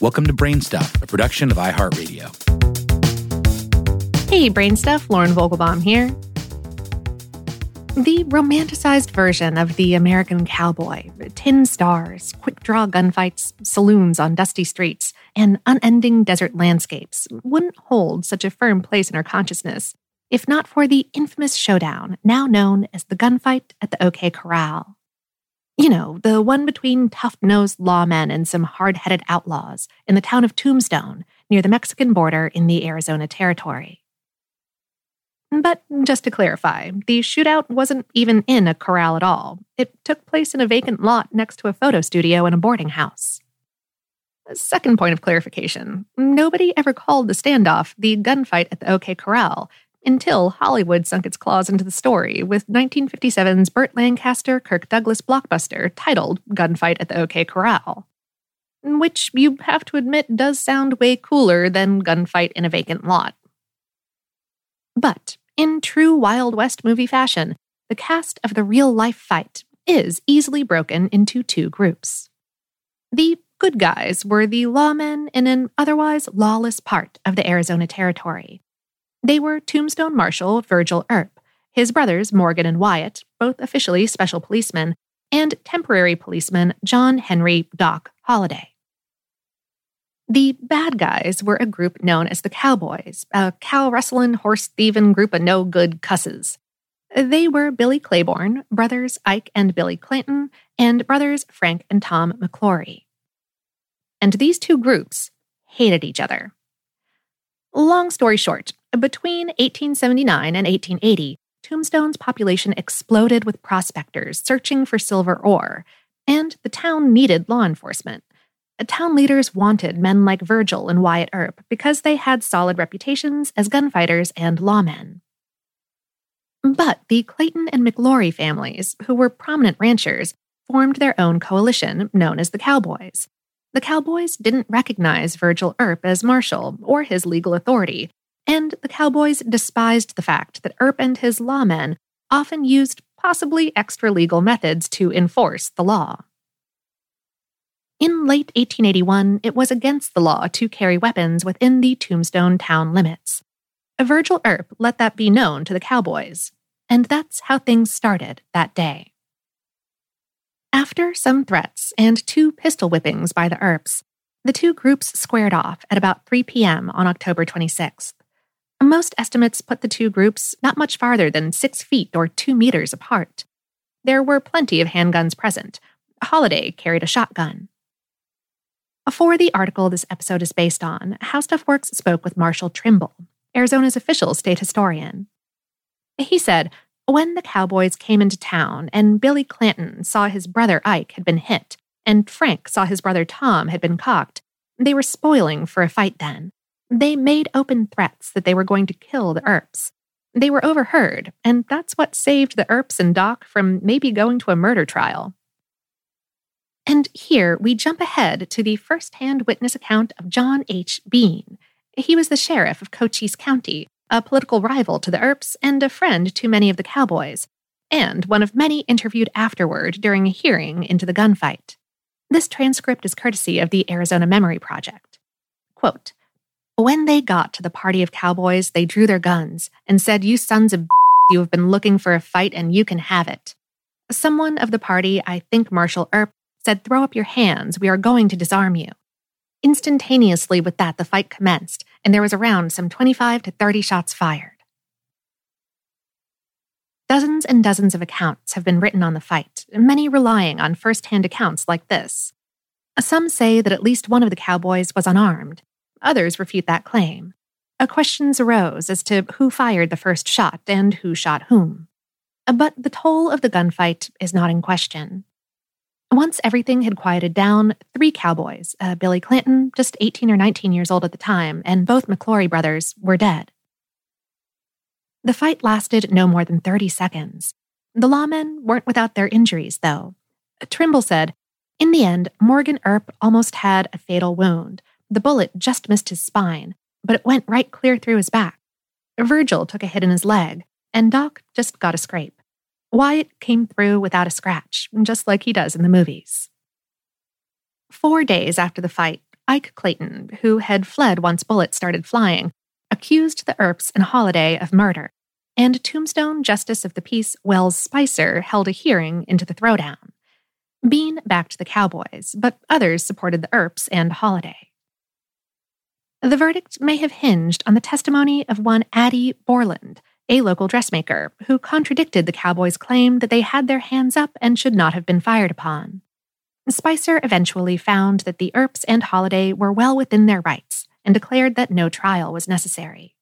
Welcome to Brainstuff, a production of iHeartRadio. Hey, Brainstuff, Lauren Vogelbaum here. The romanticized version of the American cowboy, tin stars, quick draw gunfights, saloons on dusty streets, and unending desert landscapes wouldn't hold such a firm place in our consciousness if not for the infamous showdown now known as the gunfight at the OK Corral. You know, the one between tough nosed lawmen and some hard headed outlaws in the town of Tombstone near the Mexican border in the Arizona Territory. But just to clarify, the shootout wasn't even in a corral at all. It took place in a vacant lot next to a photo studio and a boarding house. Second point of clarification nobody ever called the standoff the gunfight at the OK Corral until Hollywood sunk its claws into the story with 1957's Burt Lancaster Kirk Douglas blockbuster titled Gunfight at the OK Corral. Which you have to admit does sound way cooler than Gunfight in a Vacant Lot. But, in true Wild West movie fashion, the cast of the real life fight is easily broken into two groups. The good guys were the lawmen in an otherwise lawless part of the Arizona Territory they were Tombstone Marshal Virgil Earp, his brothers Morgan and Wyatt, both officially special policemen, and temporary policeman John Henry Doc Holliday. The bad guys were a group known as the Cowboys, a cow rustling, horse thieving group of no good cusses. They were Billy Claiborne, brothers Ike and Billy Clanton, and brothers Frank and Tom McLaury. And these two groups hated each other. Long story short, between 1879 and 1880, Tombstone's population exploded with prospectors searching for silver ore, and the town needed law enforcement. Town leaders wanted men like Virgil and Wyatt Earp because they had solid reputations as gunfighters and lawmen. But the Clanton and McLaury families, who were prominent ranchers, formed their own coalition known as the Cowboys. The Cowboys didn't recognize Virgil Earp as marshal or his legal authority, and the Cowboys despised the fact that Earp and his lawmen often used possibly extra legal methods to enforce the law. In late 1881, it was against the law to carry weapons within the Tombstone town limits. Virgil Earp let that be known to the Cowboys, and that's how things started that day. After some threats and two pistol whippings by the Earps, the two groups squared off at about 3 p.m. on October 26th. Most estimates put the two groups not much farther than six feet or two meters apart. There were plenty of handguns present. Holliday carried a shotgun. For the article this episode is based on, HowStuffWorks spoke with Marshall Trimble, Arizona's official state historian. He said, when the Cowboys came into town and Billy Clanton saw his brother Ike had been hit, and Frank saw his brother Tom had been cocked, they were spoiling for a fight then. They made open threats that they were going to kill the Earps. They were overheard, and that's what saved the Earps and Doc from maybe going to a murder trial. And here we jump ahead to the first hand witness account of John H. Behan. He was the sheriff of Cochise County, a political rival to the Earps and a friend to many of the cowboys, and one of many interviewed afterward during a hearing into the gunfight. This transcript is courtesy of the Arizona Memory Project. Quote, when they got to the party of cowboys, they drew their guns and said, You sons of you have been looking for a fight and you can have it. Someone of the party, I think Marshal Earp, said, Throw up your hands, we are going to disarm you. Instantaneously, with that, the fight commenced, and there was around some 25 to 30 shots fired. Dozens and dozens of accounts have been written on the fight, many relying on first hand accounts like this. Some say that at least one of the cowboys was unarmed, Others refute that claim. A questions arose as to who fired the first shot and who shot whom. But the toll of the gunfight is not in question. Once everything had quieted down, three cowboys, uh, Billy Clanton, just 18 or 19 years old at the time, and both McLaury brothers, were dead. The fight lasted no more than 30 seconds. The lawmen weren't without their injuries, though. Trimble said, In the end, Morgan Earp almost had a fatal wound, the bullet just missed his spine, but it went right clear through his back. Virgil took a hit in his leg, and Doc just got a scrape. Wyatt came through without a scratch, just like he does in the movies. Four days after the fight, Ike Clanton, who had fled once bullets started flying, accused the Earps and Holliday of murder, and Tombstone Justice of the Peace Wells Spicer held a hearing into the throwdown. Behan backed the Cowboys, but others supported the Earps and Holliday. The verdict may have hinged on the testimony of one Addie Borland, a local dressmaker, who contradicted the Cowboys' claim that they had their hands up and should not have been fired upon. Spicer eventually found that the Earps and Holliday were well within their rights and declared that no trial was necessary.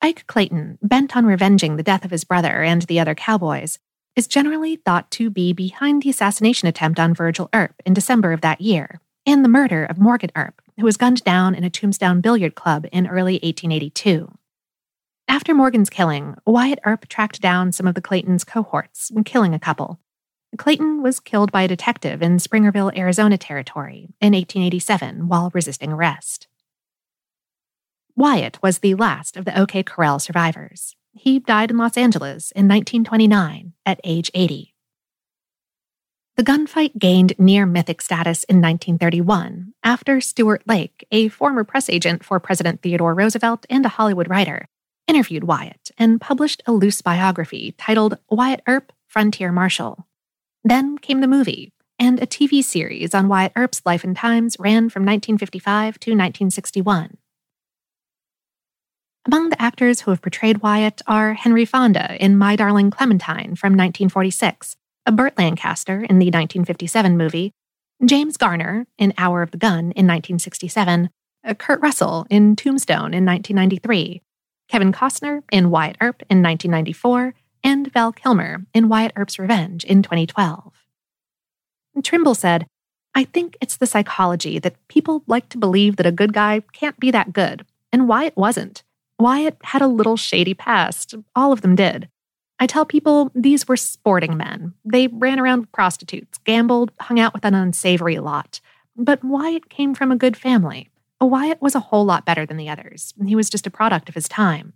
Ike Clanton, bent on revenging the death of his brother and the other cowboys, is generally thought to be behind the assassination attempt on Virgil Earp in December of that year, and the murder of Morgan Earp, who was gunned down in a Tombstone billiard club in early 1882. After Morgan's killing, Wyatt Earp tracked down some of the Clanton's cohorts, killing a couple. Clanton was killed by a detective in Springerville, Arizona territory in 1887 while resisting arrest. Wyatt was the last of the OK Corral survivors. He died in Los Angeles in 1929 at age 80. The gunfight gained near mythic status in 1931 after Stuart Lake, a former press agent for President Theodore Roosevelt and a Hollywood writer, interviewed Wyatt and published a loose biography titled Wyatt Earp, Frontier Marshal. Then came the movie, and a TV series on Wyatt Earp's life and times ran from 1955 to 1961. Among the actors who have portrayed Wyatt are Henry Fonda in My Darling Clementine from 1946, a Burt Lancaster in the 1957 movie, James Garner in Hour of the Gun in 1967, uh, Kurt Russell in Tombstone in 1993, Kevin Costner in Wyatt Earp in 1994, and Val Kilmer in Wyatt Earp's Revenge in 2012. Trimble said, I think it's the psychology that people like to believe that a good guy can't be that good, and Wyatt wasn't. Wyatt had a little shady past. All of them did. I tell people these were sporting men. They ran around with prostitutes, gambled, hung out with an unsavory lot. But Wyatt came from a good family. Wyatt was a whole lot better than the others. He was just a product of his time.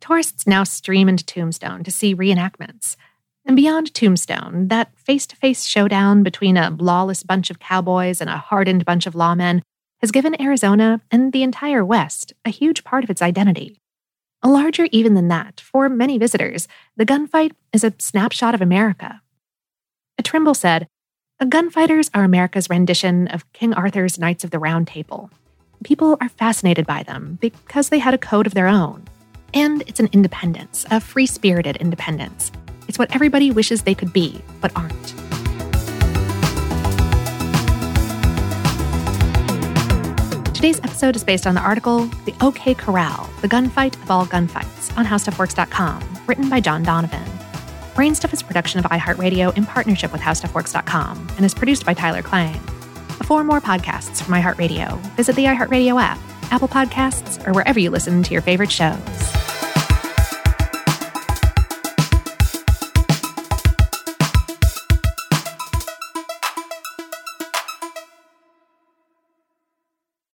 Tourists now stream into Tombstone to see reenactments. And beyond Tombstone, that face to face showdown between a lawless bunch of cowboys and a hardened bunch of lawmen has given Arizona and the entire West a huge part of its identity. Larger even than that, for many visitors, the gunfight is a snapshot of America. Trimble said, Gunfighters are America's rendition of King Arthur's Knights of the Round Table. People are fascinated by them because they had a code of their own. And it's an independence, a free spirited independence. It's what everybody wishes they could be, but aren't. Today's episode is based on the article The OK Corral, The Gunfight of All Gunfights on HowStuffWorks.com, written by John Donovan. Brainstuff is a production of iHeartRadio in partnership with HowStuffWorks.com and is produced by Tyler Klang. For more podcasts from iHeartRadio, visit the iHeartRadio app, Apple Podcasts, or wherever you listen to your favorite shows.